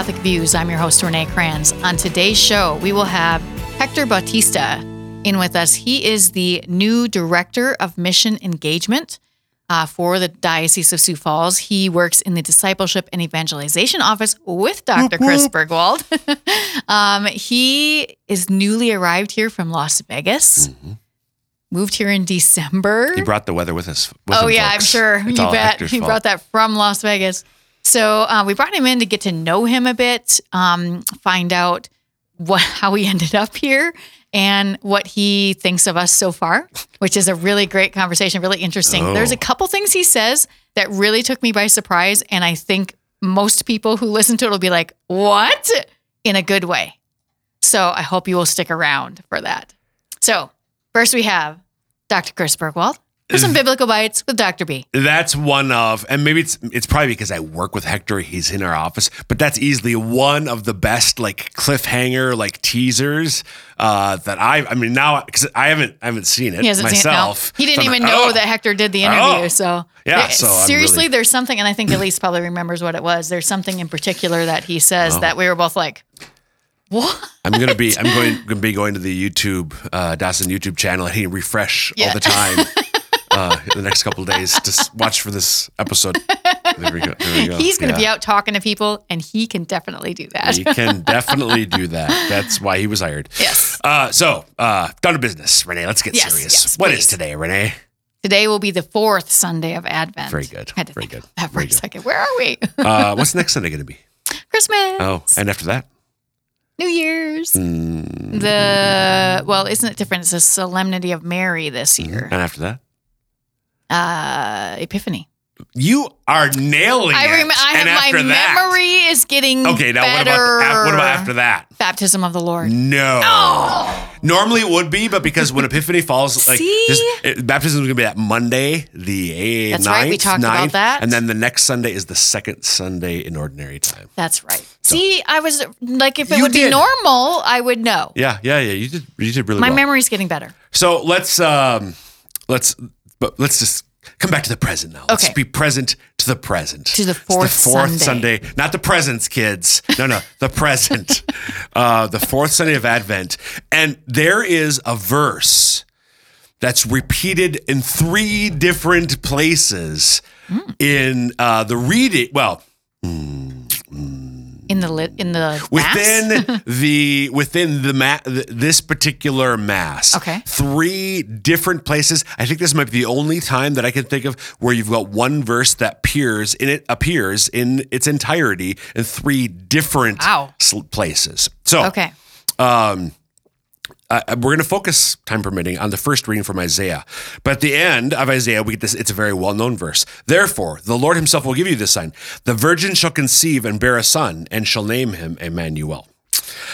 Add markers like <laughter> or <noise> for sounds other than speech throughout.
Catholic Views. I'm your host, Renee Kranz. On today's show, we will have Hector Bautista in with us. He is the new Director of Mission Engagement uh, for the Diocese of Sioux Falls. He works in the Discipleship and Evangelization Office with Dr. Chris Burgwald. <laughs> um, he is newly arrived here from Las Vegas. Mm-hmm. Moved here in December. He brought the weather with us. With Oh him, yeah, I'm sure. It's you bet. He brought that from Las Vegas. So uh, we brought him in to get to know him a bit, um, find out what <laughs> how he ended up here, and what he thinks of us so far. Which is a really great conversation, really interesting. Oh. There's a couple things he says that really took me by surprise, and I think most people who listen to it will be like, "What?" in a good way. So I hope you will stick around for that. So first we have Dr. Chris Burgwald for some biblical bites with Dr. B. That's one of, and maybe it's it's probably because I work with Hector. He's in our office, but that's easily one of the best like cliffhanger like teasers uh, that I. I mean, now because I haven't I haven't seen it He hasn't myself. seen it. No. He didn't So even like, know oh. that Hector did the interview. Oh. So Yeah, so seriously, really- there's something, and I think Elise probably remembers what it was. There's something in particular that he says Oh. that we were both like, "What?" I'm gonna be I'm <laughs> going to be going to the YouTube uh, Dawson YouTube channel and hitting refresh Yeah. all the time. <laughs> Uh, in the next couple of days, just watch for this episode. There we go. There we go. He's going to be out talking to people, and he can definitely do that. He can definitely do that. That's why he was hired. Yes. Uh, so, uh, down to business, Renee. Let's get Yes, serious. yes, What please. is today, Renee? Today will be the fourth Sunday of Advent. Very good. Had to Very think good. That for Very a good. second. Where are we? <laughs> Uh, what's next Sunday going to be? Christmas. Oh, and after that, New Year's. Mm, The well, isn't it different? It's the Solemnity of Mary this year. and after that, Uh, Epiphany. you are nailing I it. remember. I and have my that, memory is getting better. okay. Now what about what about after that? Baptism of the Lord. No. Normally it would be, but because when Epiphany falls, like this, it, baptism is going to be that Monday, the eighth, That's right, we talked about that. and then the next Sunday is the second Sunday in ordinary time. That's right. See, I was like, if it would be normal, I would know. Yeah, yeah, yeah. You did, you did really My well. memory's getting better. So let's um let's but let's just come back to the present now. Let's Okay. be present to the present. To the It's fourth fourth Sunday. Sunday. Not the presents, kids. No, no, the present. <laughs> uh the fourth Sunday of Advent. And there is a verse that's repeated in three different places Hmm. in uh the reading well In the lit in the mass? within <laughs> the within the ma- th- this particular mass. Okay. Three different places. I think this might be the only time that I can think of where you've got one verse that appears in it appears in its entirety in three different Wow. places. So okay. Um, uh, we're going to focus, time permitting, on the first reading from Isaiah. But at the end of Isaiah, we get this. It's a very well-known verse. Therefore, the Lord Himself will give you this sign: the virgin shall conceive and bear a son, and shall name him Emmanuel.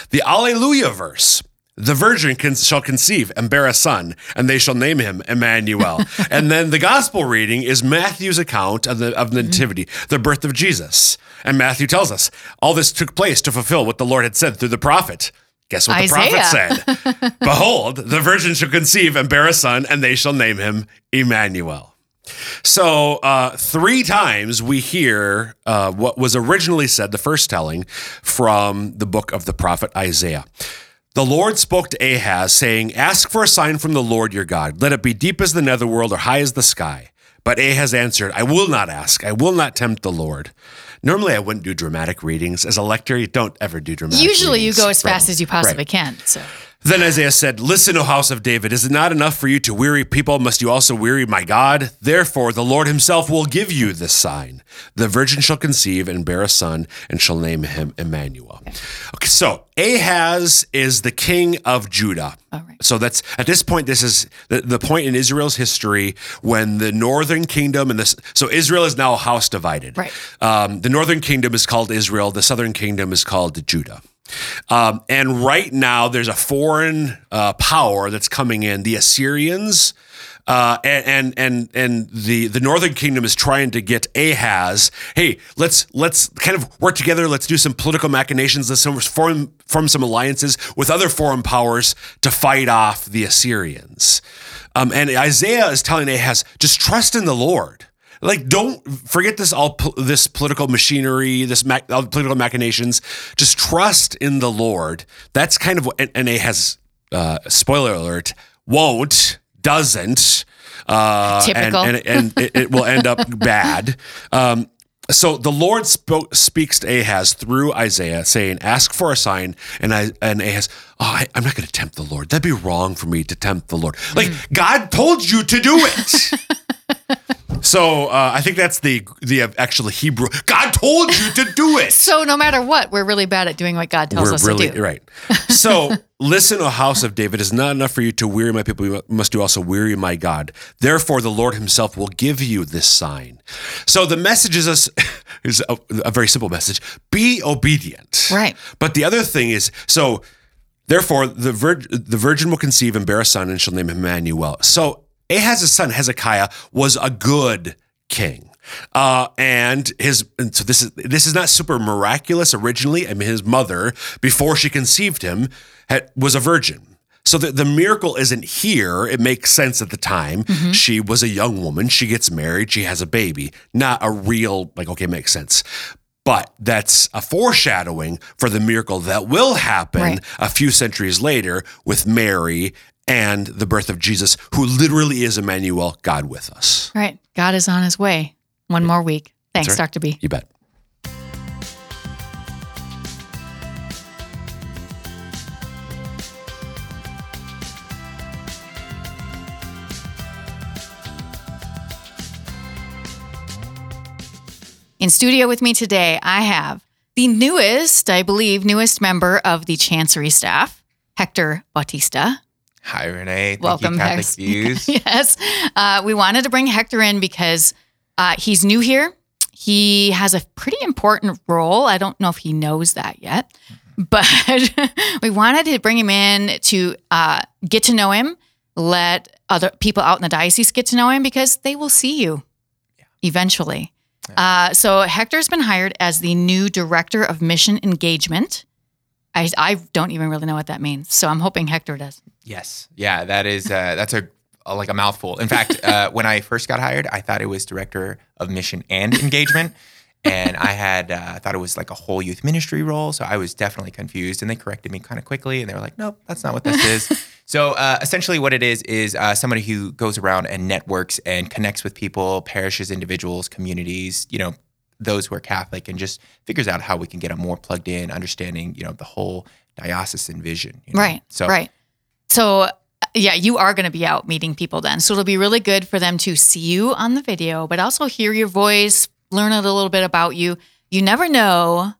The Alleluia verse. The virgin can, shall conceive and bear a son, and they shall name him Emmanuel. <laughs> and then the gospel reading is Matthew's account of the of the nativity, the birth of Jesus. And Matthew tells us all this took place to fulfill what the Lord had said through the prophet. Guess what the prophet said? <laughs> Behold, the virgin shall conceive and bear a son, and they shall name him Emmanuel. So, uh, three times we hear uh, what was originally said, the first telling from the book of the prophet Isaiah. The Lord spoke to Ahaz, saying, Ask for a sign from the Lord your God. Let it be deep as the netherworld or high as the sky. But Ahaz answered, I will not ask. I will not tempt the Lord. Normally, I wouldn't do dramatic readings. As a lector, you don't ever do dramatic Usually, you go as Right. fast as you possibly Right. can. So Then Isaiah said, Listen, O house of David, is it not enough for you to weary people? Must you also weary my God? Therefore, the Lord himself will give you this sign. The virgin shall conceive and bear a son, and shall name him Emmanuel. Okay, so Ahaz is the king of Judah. All right. So that's at this point, this is the, the point in Israel's history when the northern kingdom and this, so Israel is now a house divided. Right. Um, the northern kingdom is called Israel, the southern kingdom is called Judah. Um, and right now, there's a foreign uh, power that's coming in, the Assyrians. Uh, and and and the the northern kingdom is trying to get Ahaz. Hey, let's let's kind of work together. Let's do some political machinations. Let's form form some alliances with other foreign powers to fight off the Assyrians. Um, and Isaiah is telling Ahaz, just trust in the Lord. Like don't forget this all po- this political machinery, this ma- all the political machinations. Just trust in the Lord. That's kind of what and, and Ahaz. Uh, spoiler alert: won't doesn't. Uh, Typical. and and, and it, it will end up <laughs> bad. Um, so the Lord spoke, speaks to Ahaz through Isaiah, saying, "Ask for a sign." And I and Ahaz, oh, I, I'm not going to tempt the Lord. That'd be wrong for me to tempt the Lord. Like God told you to do it. <laughs> so uh, I think that's the the actual Hebrew. God told you to do it. <laughs> So no matter what, we're really bad at doing what God tells We're us really to do. right. <laughs> So listen, O house of David, is not enough for you to weary my people. You must do also weary my God. Therefore, the Lord Himself will give you this sign. So the message is a, <laughs> is a, a very simple message: be obedient. Right. But the other thing is so. Therefore, the, vir- the virgin will conceive and bear a son, and shall name him Emmanuel. So Ahaz's son Hezekiah was a good king. Uh, and his and so this is this is not super miraculous originally. I mean, his mother before she conceived him had, was a virgin. So the, the miracle isn't here. It makes sense at the time. She was a young woman. She gets married. She has a baby. Not a real like okay, makes sense. But that's a foreshadowing for the miracle that will happen Right. a few centuries later with Mary and the birth of Jesus, who literally is Emmanuel, God with us. Right. God is on his way. One more week. Thanks, right. Dr. B. You bet. In studio with me today, I have the newest, I believe, newest member of the Chancery staff, Hector Bautista. Hi, Renee. Thank Welcome, you, Catholic Hex. <laughs> Views. yes. Uh, we wanted to bring Hector in because uh, he's new here. He has a pretty important role. I don't know if he knows that yet, but <laughs> we wanted to bring him in to uh, get to know him, let other people out in the diocese get to know him because they will see you eventually. Uh, so Hector's been hired as the new director of mission engagement. I, I don't even really know what that means, so I'm hoping Hector does. Yes. Yeah, that is uh, that's a, a- like a mouthful. In fact, uh, <laughs> when I first got hired, I thought it was director of mission and engagement, and I had uh, I thought it was like a whole youth ministry role. So I was definitely confused, and they corrected me kind of quickly, and they were like, "Nope, that's not what this is." <laughs> So uh, essentially, what it is is uh, somebody who goes around and networks and connects with people, parishes, individuals, communities, you know, those who are Catholic, and just figures out how we can get a more plugged in understanding, you know, the whole diocesan vision. you know? Right. So right. So uh, yeah, you are going to be out meeting people then. So it'll be really good for them to see you on the video, but also hear your voice, learn a little bit about you. You never know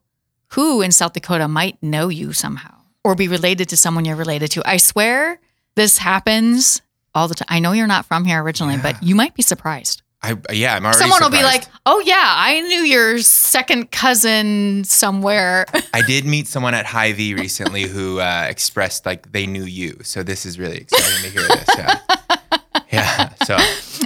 who in South Dakota might know you somehow or be related to someone you're related to. I swear this happens all the time. I know you're not from here originally, but you might be surprised. I yeah, I'm already. Someone will be like, "Oh yeah, I knew your second cousin somewhere." <laughs> I did meet someone at Hy-Vee recently who uh, expressed like they knew you. So this is really exciting to hear this. Yeah. <laughs> yeah. So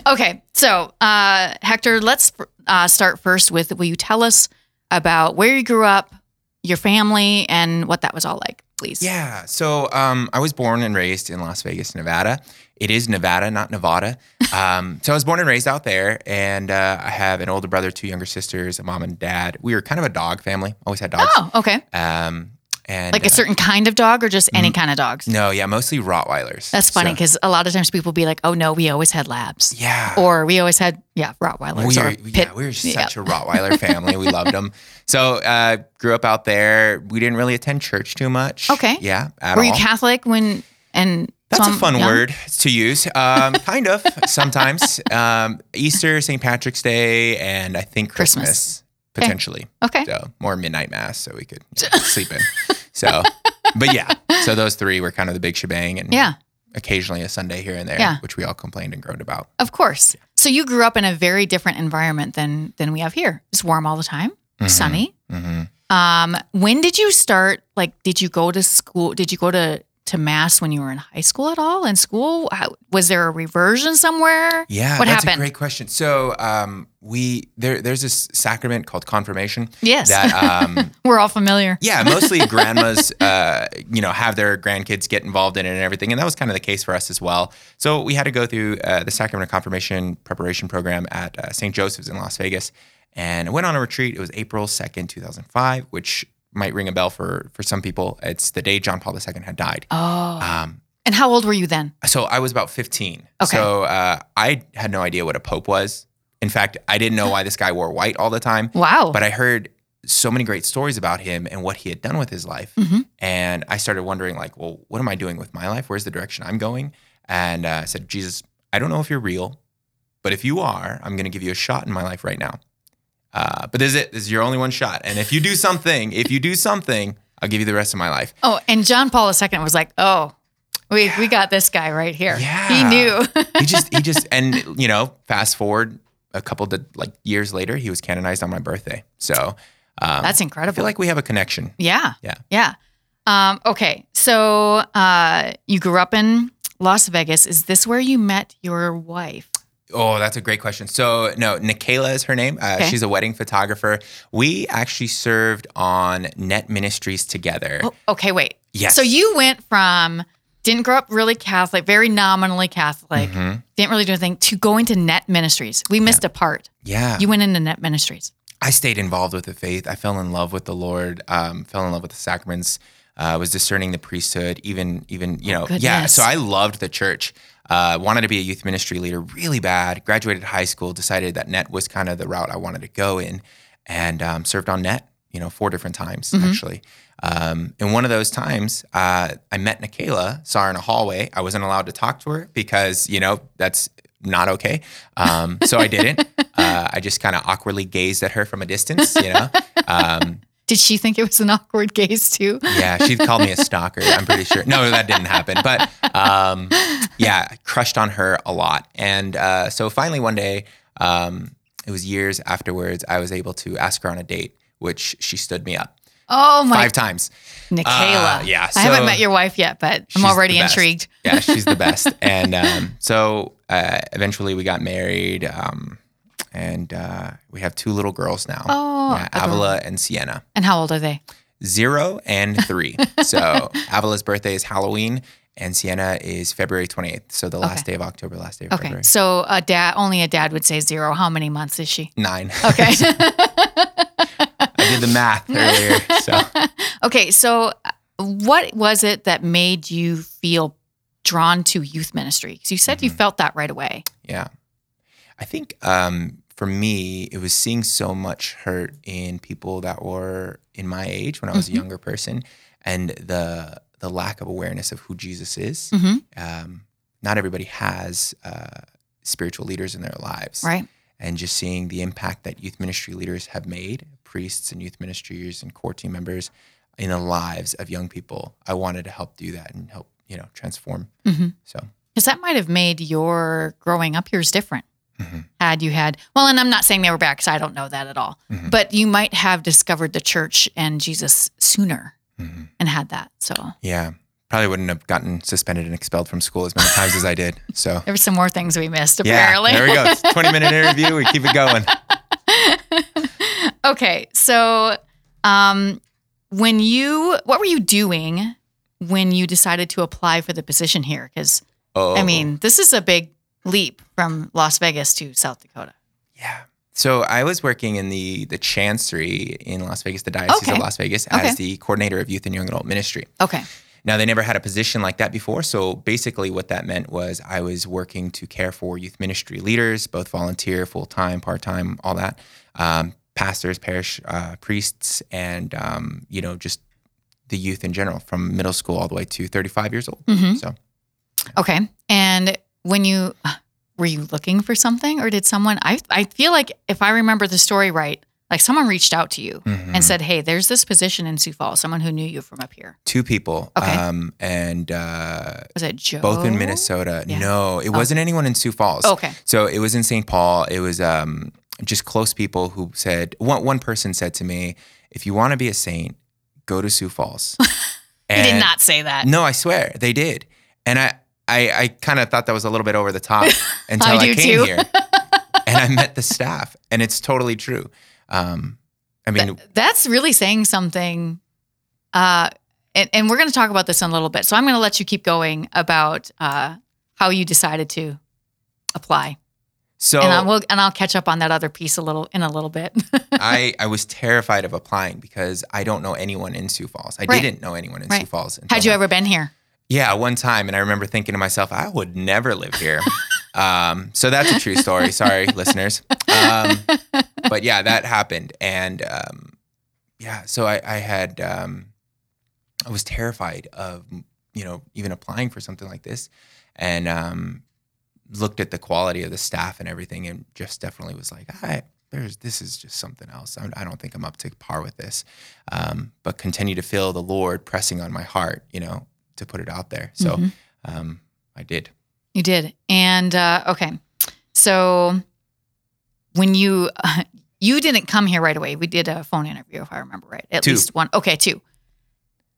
Okay, so uh, Hector, let's uh, start first with will you tell us about where you grew up, your family, and what that was all like, please? yeah. So um, I was born and raised in Las Vegas, Nevada. It is Nevada, not Nevada. <laughs> Um, so I was born and raised out there, and uh, I have an older brother, two younger sisters, a mom and dad. We were kind of a dog family. Always had dogs. Oh, okay. Um, and Like a uh, certain kind of dog or just any kind of dogs? no, yeah, mostly Rottweilers. That's funny So- because a lot of times people be like, oh no, we always had labs. yeah. Or we always had, yeah, Rottweilers. We were, pit. yeah, we were such a Rottweiler family. We loved them. <laughs> So uh, grew up out there. We didn't really attend church too much. Okay. Yeah, at Were all. you Catholic when, and That's so a fun young? word to use. Um, kind of sometimes. <laughs> Um, Easter, St. Patrick's Day, and I think Christmas. Christmas, potentially. Okay. So more midnight mass, so we could you know, <laughs> sleep in. So, but yeah. So those three were kind of the big shebang, and Yeah. occasionally a Sunday here and there, Yeah. which we all complained and groaned about. Of course. So you grew up in a very different environment than than we have here. It's warm all the time, sunny. hmm Um, when did you start? Like, did you go to school? Did you go to to mass when you were in high school at all? In school, How, was there a reversion somewhere? Yeah, what that's happened? a great question. So um, we there there's this sacrament called confirmation. Yes. That um, <laughs> We're all familiar. yeah, mostly <laughs> grandmas, uh, you know, have their grandkids get involved in it and everything, and that was kind of the case for us as well. So we had to go through uh, the sacrament of confirmation preparation program at uh, St. Joseph's in Las Vegas, and I went on a retreat. It was April second, two thousand five, which might ring a bell for for some people. It's the day John Paul II had died. Oh. Um, and how old were you then? so I was about 15. Okay. So uh, I had no idea what a pope was. In fact, I didn't know why this guy wore white all the time. Wow. But I heard so many great stories about him and what he had done with his life. Mhm. And I started wondering, like, well, what am I doing with my life? Where's the direction I'm going? And uh, I said, Jesus, I don't know if you're real, but if you are, I'm going to give you a shot in my life right now. Uh, but this is it. This is your only one shot. And if you do something, if you do something, I'll give you the rest of my life. oh, and John Paul II was like, oh, we, we got this guy right here. Yeah. He knew. <laughs> he just he just and you know fast forward a couple of like years later he was canonized on my birthday so um, That's i incredible. feel like we have a connection Yeah. Yeah. Yeah. Um, okay. So uh, you grew up in Las Vegas. Is this where you met your wife? Oh that's a great question so no Nikayla is her name uh, Okay. she's a wedding photographer we actually served on net ministries together Oh, okay, wait. yes So you went from didn't grow up really Catholic, very nominally Catholic, Mhm. didn't really do anything, to going to Net Ministries. We missed a part. yeah You went into Net Ministries. I stayed involved with the faith. I fell in love with the Lord. Um, fell in love with the sacraments. Uh, was discerning the priesthood. Even, even you know, yeah. So I loved the church. Uh, wanted to be a youth ministry leader really bad. Graduated high school. Decided that net was kind of the route I wanted to go in, and um, served on net. You know, four different times actually. Um, and one of those times, uh, I met Nikayla. Saw her in a hallway. I wasn't allowed to talk to her because you know that's not okay. Um, so I didn't. <laughs> Uh, I just kind of awkwardly gazed at her from a distance, you know. Um, Did she think it was an awkward gaze too? yeah, she called me a <laughs> stalker. I'm pretty sure. No, that didn't happen. But um, yeah, I crushed on her a lot. And uh, so finally one day, um, it was years afterwards, I was able to ask her on a date, which she stood me up Oh my five times. Nikayla. Uh, yeah, I haven't met your wife yet, but I'm already intrigued. Yeah, she's the best. <laughs> and um, so uh, eventually we got married. Um, and uh, we have two little girls now. Oh, yeah. Avila and Sienna. And how old are they? Zero and three. <laughs> so Avila's birthday is Halloween, and Sienna is February 28th. So the last Okay. day of October, last day of Okay. February. So a dad only a dad would say zero. How many months is she? Nine. <laughs> Okay. I did the math earlier. So <laughs> okay. So uh, what was it that made you feel drawn to youth ministry? Because you said you Mm-hmm. felt that right away. yeah, I think um, for me, it was seeing so much hurt in people that were in my age when I was Mhm. a younger person, and the the lack of awareness of who Jesus is. hmm Um, not everybody has uh, spiritual leaders in their lives. Right. and just seeing the impact that youth ministry leaders have made, priests and youth ministries and core team members in the lives of young people. I wanted to help do that and help, you know, transform. hmm So Because that might have made your growing up years different. Mhm. Had you had, well, and I'm not saying they were bad because I don't know that at all, Mhm. but you might have discovered the church and Jesus sooner Mhm. and had that. So yeah, probably wouldn't have gotten suspended and expelled from school as many times as I did. So <laughs> there were some more things we missed, yeah, apparently. there we go. It's <laughs> 20 minute interview. We keep it going. <laughs> okay. So, um, when you, what were you doing when you decided to apply for the position here? Because, Oh, I mean, this is a big leap from Las Vegas to South Dakota. Yeah. So I was working in the the chancery in Las Vegas, the Diocese Okay. of Las Vegas, Okay. as the coordinator of youth and young adult ministry. Okay. Now, they never had a position like that before. So basically, what that meant was I was working to care for youth ministry leaders, both volunteer, full time, part time, all that, um, pastors, parish uh, priests, and, um, you know, just the youth in general from middle school all the way to 35 years old. Mhm. So, Okay. And when you were you looking for something or did someone I I feel like if I remember the story right, like someone reached out to you mhm. and said, "Hey, there's this position in Sioux Falls, someone who knew you from up here." two people. Okay. Um, and uh, Was it Joe? both in Minnesota. Yeah. No, it wasn't anyone in Sioux Falls. Okay. So it was in St. Paul. It was um, just close people who said one one person said to me, "If you want to be a saint, go to Sioux Falls." <laughs> He did not say that. No, I swear they did. And I, I, I kind of thought that was a little bit over the top <laughs> until I, do came too. here <laughs> and I met the staff, and it's totally true. Um, I mean, That's really saying something. Uh, and, and we're going to talk about this in a little bit. So I'm going to let you keep going about uh, how you decided to apply, so and I will, and I'll catch up on that other piece a little in a little bit. <laughs> I, I was terrified of applying because I don't know anyone in Sioux Falls. I Right. didn't know anyone in Right. Sioux Falls. Had you now. ever been here? Yeah, one time, and I remember thinking to myself, I would never live here. <laughs> um, so that's a true story. Sorry, <laughs> listeners. Um, but yeah, that happened, and um, yeah, so I, I had, um, I was terrified of, you know, even applying for something like this, and um, looked at the quality of the staff and everything, and just definitely was like, I. There's, this is just something else. I, I don't think I'm up to par with this. Um, but continue to feel the Lord pressing on my heart, you know, to put it out there. So Mhm. um, I did. You did. And uh, okay, so when you <laughs> you didn't come here right away, we did a phone interview, if I remember right. At Two. least one. Okay, two.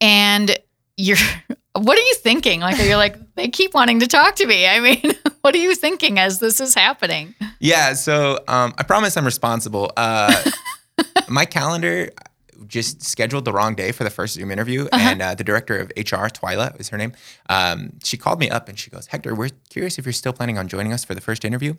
And you're, <laughs> what are you thinking? Like, are you like they keep wanting to talk to me? I mean, <laughs> what are you thinking as this is happening? Yeah. So um, I promise I'm responsible. Uh, my calendar just scheduled the wrong day for the first Zoom interview, and uh, the director of HR, Twyla, is her name. Um, she called me up and she goes, "Hector, we're curious if you're still planning on joining us for the first interview."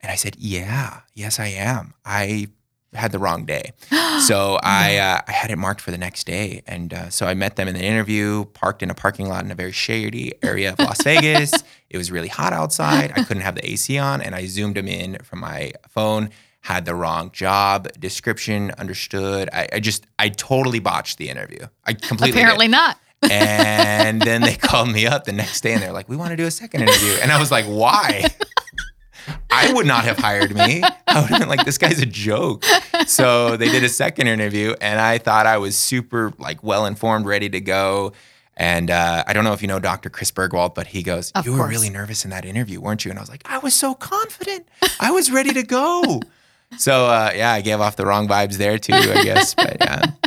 And I said, "Yeah, yes, I am. I had the wrong day, <gasps> so I uh, I had it marked for the next day, and uh, so I met them in the interview, parked in a parking lot in a very shady area of Las <laughs> Vegas. it was really hot outside. I couldn't have the AC on, and I zoomed them in from my phone. Had the wrong job description, understood. I, I just I totally botched the interview. I completely did. Apparently not. <laughs> <laughs> And then they called me up the next day and they're like, we want to do a second interview. And I was like, why? I would not have hired me. I would have been like, this guy's a joke. So they did a second interview and I thought I was super like well informed, ready to go. And uh, I don't know if you know Dr. Chris Burgwald, but he goes, Of You were really nervous in that interview, weren't you? And I was like, I was so confident. I was ready to go. So uh, yeah, I gave off the wrong vibes there too, I guess. But yeah. <laughs>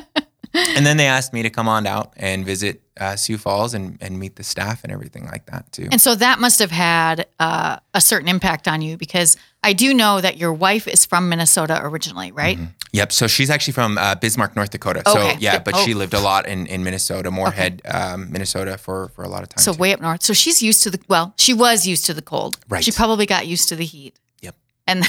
And then they asked me to come on out and visit uh, Sioux Falls and, and meet the staff and everything like that too. And so that must have had uh, a certain impact on you because I do know that your wife is from Minnesota originally, right? Yep. So she's actually from uh, Bismarck, North Dakota. Okay. So yeah, but she Oh. lived a lot in, in Minnesota, Moorhead, um, Minnesota for, for a lot of time. So too. way up north. So she's used to the well, she was used to the cold. Right. She probably got used to the heat. Yep. And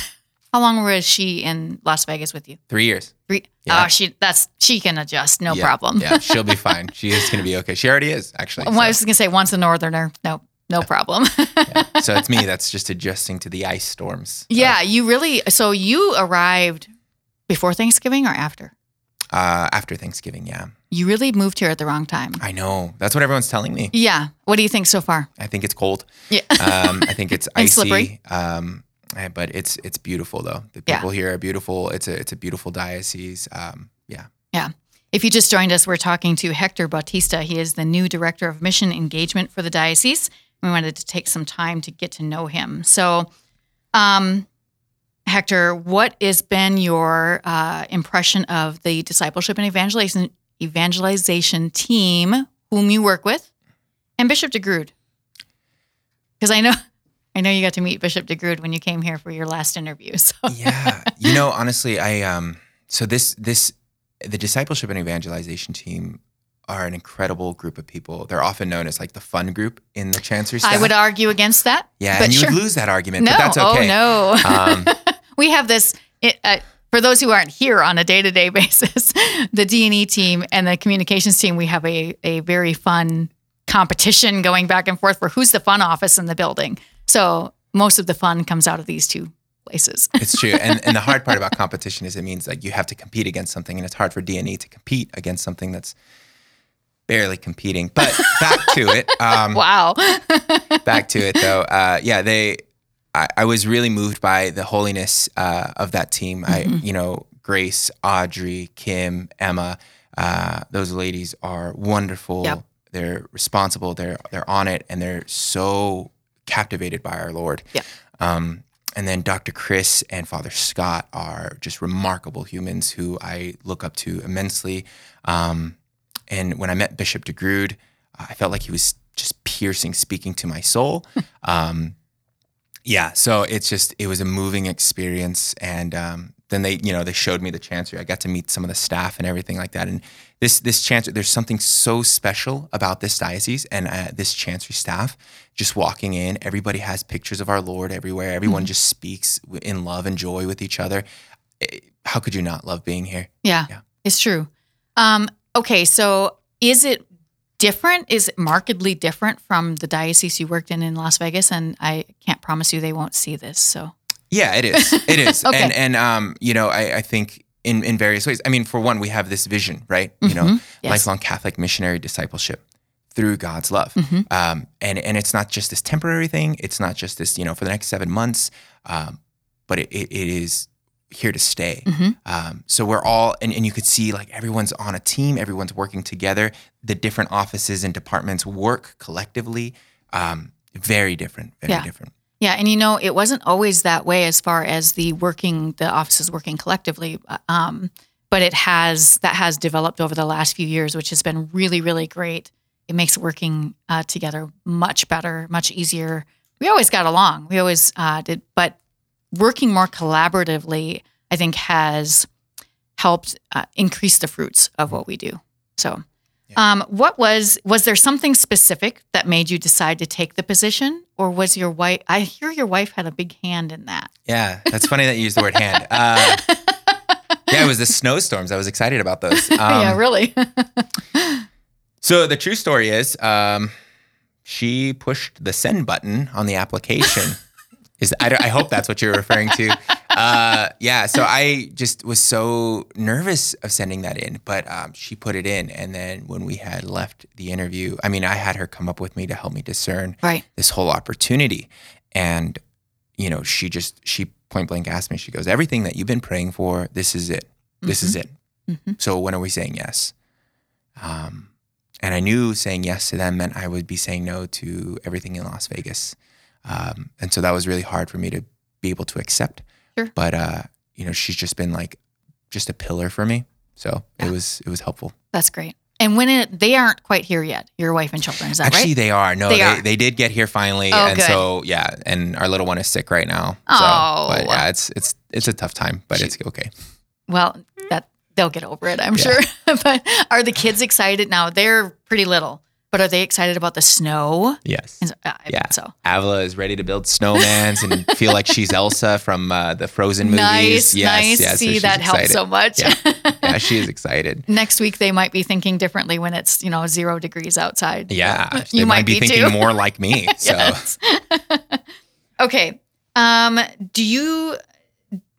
how long was she in Las Vegas with you? Three years. Three. Yeah. Oh, she that's she can adjust, no Yeah, problem. yeah, she'll be <laughs> fine. She is going to be okay. She already is actually. Well, I So, was gonna say once a northerner, no, no problem. yeah. <laughs> So it's me that's just adjusting to the ice storms. yeah, you really. So you arrived before Thanksgiving or after? Uh, after Thanksgiving, yeah. You really moved here at the wrong time. I know. That's what everyone's telling me. Yeah. What do you think so far? I think it's cold. Yeah. Um, I think it's <laughs> icy. slippery. Um, but it's it's beautiful though. The Yeah. people here are beautiful. It's a it's a beautiful diocese. Um, yeah. Yeah. If you just joined us, we're talking to Hector Bautista. He is the new director of mission engagement for the diocese. We wanted to take some time to get to know him. So, um, Hector, what has been your uh, impression of the discipleship and evangelization evangelization team whom you work with, and Bishop DeGrood? Because I know, I know you got to meet Bishop DeGrood when you came here for your last interview. <laughs> So, yeah you know <laughs> honestly i um so this this the discipleship and evangelization team are an incredible group of people they're often known as like the fun group in the chancellor's I would argue against that. yeah and you sure. would lose that argument No, but that's okay oh no. um, <laughs> we have this it, uh, for those who aren't here on a day-to-day basis the d&e team and the communications team we have a, a very fun competition going back and forth for who's the fun office in the building so most of the fun comes out of these two places. <laughs> It's true. And, and the hard part about competition is it means like you have to compete against something and it's hard for dne to compete against something that's barely competing. But back to it um, <laughs> wow. <laughs> back to it though. Uh, yeah they I, I was really moved by the holiness uh, of that team. I Mm-hmm. you know grace audrey kim emma uh, those ladies are wonderful. Yep. they're responsible. They're they're on it and they're so captivated by our lord Yeah. um, and then Dr. Chris and Father Scott are just remarkable humans who I look up to immensely. Um, and when I met Bishop DeGrood, I felt like he was just piercing, speaking to my soul. <laughs> um, yeah, so it's just it was a moving experience, and um, then they you know they showed me the chancery. I got to meet some of the staff and everything like that, and this this chancery. There's something so special about this diocese and uh, this chancery staff. Just walking in, everybody has pictures of our Lord everywhere. Everyone just speaks in love and joy with each other. Eh, How could you not love being here? Yeah, Yeah. it's true. Um, okay, so is it different? Is it markedly different from the diocese you worked in in Las Vegas? And I can't promise you they won't see this. So Yeah, it is. It is. <laughs> Okay. And and um, you know, I, I think in in various ways. I mean, for one, we have this vision, right? You know, Mhm. Yes. lifelong Catholic missionary discipleship through God's love. Mhm. Um, and and it's not just this temporary thing. It's not just this, you know, for the next seven months. Um, but it, it, it is here to stay. Mhm. Um, so we're all, and, and you could see like everyone's on a team, everyone's working together. The different offices and departments work collectively. Um, very different, very Yeah. different. Yeah, and you know, it wasn't always that way as far as the working, the offices working collectively. Um, but it has that has developed over the last few years, which has been really, really great. It makes working uh, together much better, much easier. We always got along. We always uh, did, but working more collaboratively, I think, has helped uh, increase the fruits of what we do. So, um, what was was there something specific that made you decide to take the position, or was your wife? I hear your wife had a big hand in that. Yeah, that's funny that you used the word hand. Uh, <laughs> yeah, it was the snowstorms. I was excited about those. <laughs> Um, yeah, really. <laughs> So the true story is, um, she pushed the send button on the application. is I, I hope that's what you're referring to. Uh, yeah. So I just was so nervous of sending that in, but um, she put it in, and then when we had left the interview, I mean, I had her come up with me to help me discern right. this whole opportunity. And, you know, she just, she point blank asked me, she goes, everything that you've been praying for, this is it. This is it. Mhm. So when are we saying yes? Um, and I knew saying yes to them meant I would be saying no to everything in Las Vegas. Um, and so that was really hard for me to be able to accept. Sure. But, uh, you know, she's just been like, just a pillar for me. So Yeah. it was, it was helpful. That's great. And when it, they aren't quite here yet, your wife and children, is that Actually, right? they are. No, They they, are. they, did get here finally, Oh, and good. so yeah, and our little one is sick right now. Oh. so, but yeah, it's it's it's a tough time, but it's okay. Well, that they'll get over it, I'm sure. <laughs> but are the kids excited now? They're pretty little, but are they excited about the snow? Yes. And so- I Yeah. so Avila is ready to build snowmans and <laughs> feel like she's Elsa from uh, the Frozen movies. nice, yes, nice. yes. See, she's that helps so much. Yeah. <laughs> yeah, she is excited. Next week they might be thinking differently when it's you know zero degrees outside. Yeah, <laughs> you might, might be, thinking too. more like me. So Yes. okay. Um, do you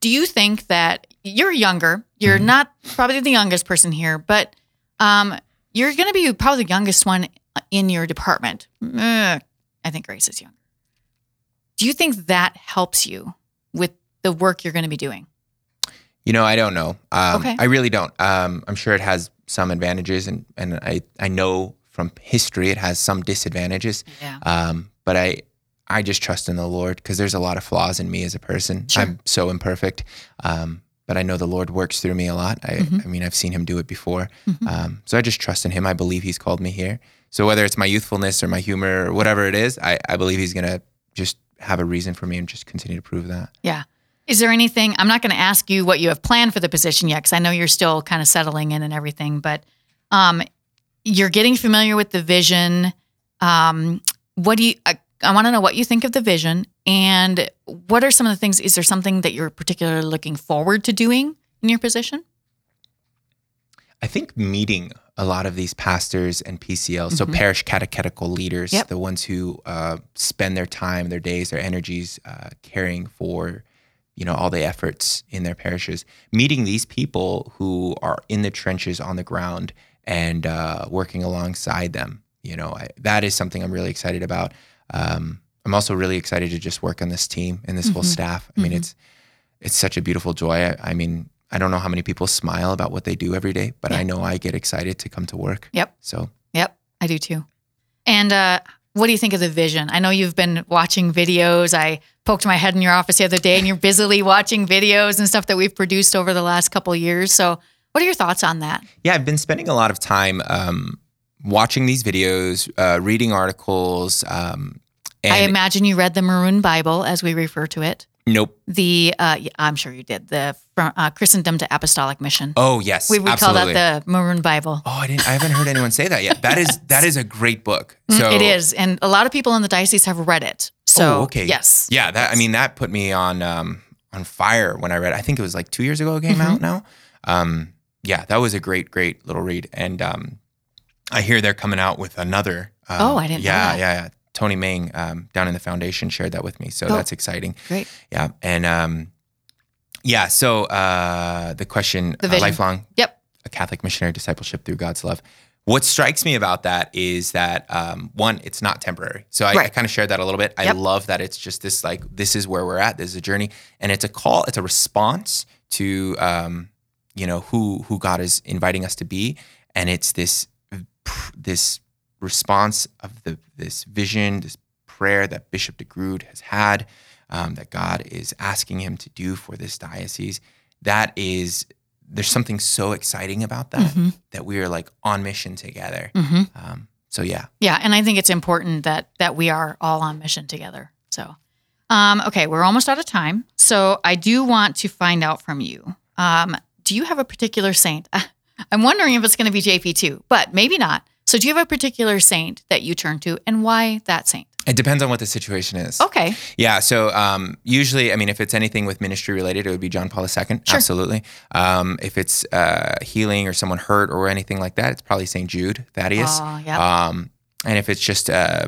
do you think that you're younger? You're Mm-hmm. not probably the youngest person here, but um, you're going to be probably the youngest one in your department. I think Grace is younger. Do you think that helps you with the work you're going to be doing? You know, I don't know. Um, Okay. I really don't. Um, I'm sure it has some advantages, and and I I know from history it has some disadvantages. Yeah. Um, but I I just trust in the Lord because there's a lot of flaws in me as a person. Sure. I'm so imperfect. Um, but I know the Lord works through me a lot. I, Mhm. I mean, I've seen Him do it before. Mhm. Um, so I just trust in Him. I believe He's called me here. So whether it's my youthfulness or my humor or whatever it is, I, I believe He's gonna just have a reason for me and just continue to prove that. Yeah. Is there anything? I'm not going to ask you what you have planned for the position yet, because I know you're still kind of settling in and everything. But um, you're getting familiar with the vision. Um, what do you? I, I want to know what you think of the vision, and what are some of the things? Is there something that you're particularly looking forward to doing in your position? I think meeting a lot of these pastors and PCL, so Mhm. parish catechetical leaders, Yep. the ones who uh, spend their time, their days, their energies uh, caring for, you know, all the efforts in their parishes. Meeting these people who are in the trenches on the ground and uh, working alongside them, you know, I, that is something I'm really excited about. Um, I'm also really excited to just work on this team and this whole Mhm. staff. I mean, Mhm. it's it's such a beautiful joy. I, I mean, I don't know how many people smile about what they do every day, but Yeah. I know I get excited to come to work. Yep. So Yep, I do too. And uh, what do you think of the vision? I know you've been watching videos. I poked my head in your office the other day, and you're busily watching videos and stuff that we've produced over the last couple of years. So, what are your thoughts on that? yeah, I've been spending a lot of time um, watching these videos, uh, reading articles. Um, and I imagine you read the Maroon Bible, as we refer to it. Nope. The uh, I'm sure you did the uh, Christendom to Apostolic Mission. Oh yes, we would absolutely. call that the Maroon Bible. Oh, I didn't. I haven't heard anyone say that yet. That is that is a great book. So <laughs> Mm, it is, and a lot of people in the diocese have read it. So oh, okay. yes, Yeah. That I mean that put me on um, on fire when I read. it. I think it was like two years ago it came Mm-hmm. out now. Um, yeah, that was a great great little read. And um, I hear they're coming out with another. Um, Oh, I didn't know Yeah, yeah, yeah. Tony Ming um, down in the foundation shared that with me, so Oh. that's exciting. great. Yeah, and um, yeah. So uh, the question: The uh, lifelong Yep. a Catholic missionary discipleship through God's love. What strikes me about that is that um, one, it's not temporary. So I, I kind of shared that a little bit. I Yep. love that it's just this like this is where we're at. This is a journey, and it's a call. It's a response to um, you know who who God is inviting us to be, and it's this this response of the this vision, this prayer that Bishop DeGrood has had, um, that God is asking him to do for this diocese. That is, there's something so exciting about that Mm-hmm. that we are like on mission together. Mhm. Um, so yeah, Yeah, and I think it's important that that we are all on mission together. So, um, okay, we're almost out of time. So I do want to find out from you. Um, do you have a particular saint? <laughs> I'm wondering if it's going to be JP too, but maybe not. So do you have a particular saint that you turn to, and why that saint? it depends on what the situation is. Okay, Yeah. So um, usually, I mean, if it's anything with ministry related, it would be John Paul II. Absolutely. Um, if it's uh, healing or someone hurt or anything like that, it's probably St. Jude Thaddeus. Oh, yep. Um, and if it's just uh,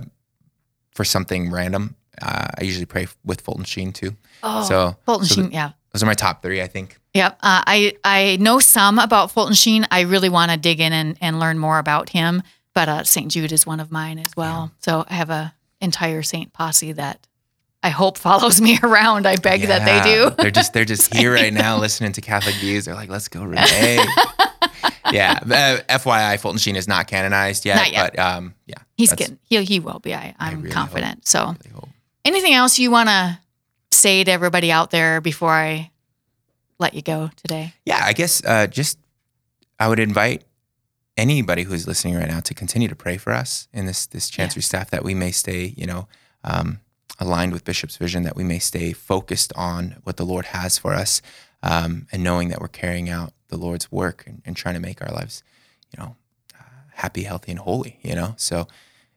for something random, uh, I usually pray with Fulton Sheen too. oh, so Fulton so Sheen, the- yeah. Those are my top three, I think. Yep. Uh, I I know some about Fulton Sheen. I really want to dig in and, and learn more about him. But uh, St. Jude is one of mine as well. So I have a entire Saint posse that I hope <laughs> follows me around. I beg that they do. they're just they're just <laughs> here right now listening to Catholic views. They're like, let's go, Renee. <laughs> yeah. Uh, FYI, Fulton Sheen is not canonized yet, Not yet. but um, yeah, He's getting he he will be. I, I'm really confident. So I hope. anything else you want to say to everybody out there before I let you go today? Yeah, I guess uh, just I would invite anybody who's listening right now to continue to pray for us in this this chancery staff that we may stay, you know, um, aligned with Bishop's vision, that we may stay focused on what the Lord has for us, um, and knowing that we're carrying out the Lord's work and, and trying to make our lives, you know, uh, happy, healthy, and holy. You know, so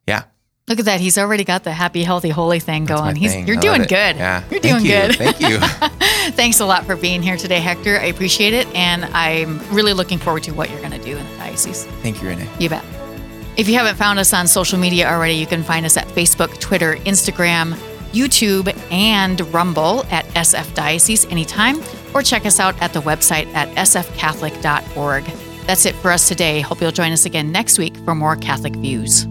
yeah, Look at that. He's already got the happy, healthy, holy thing that's going. He's thing. you're I doing good. Yeah, You're Thank doing you. good. Thank you. <laughs> Thanks a lot for being here today, Hector. I appreciate it. And I'm really looking forward to what you're going to do in the diocese. Thank you, Renee. You bet. If you haven't found us on social media already, you can find us at Facebook, Twitter, Instagram, YouTube, and Rumble at SF Diocese anytime, or check us out at the website at sfcatholic.org. That's it for us today. Hope you'll join us again next week for more Catholic Views.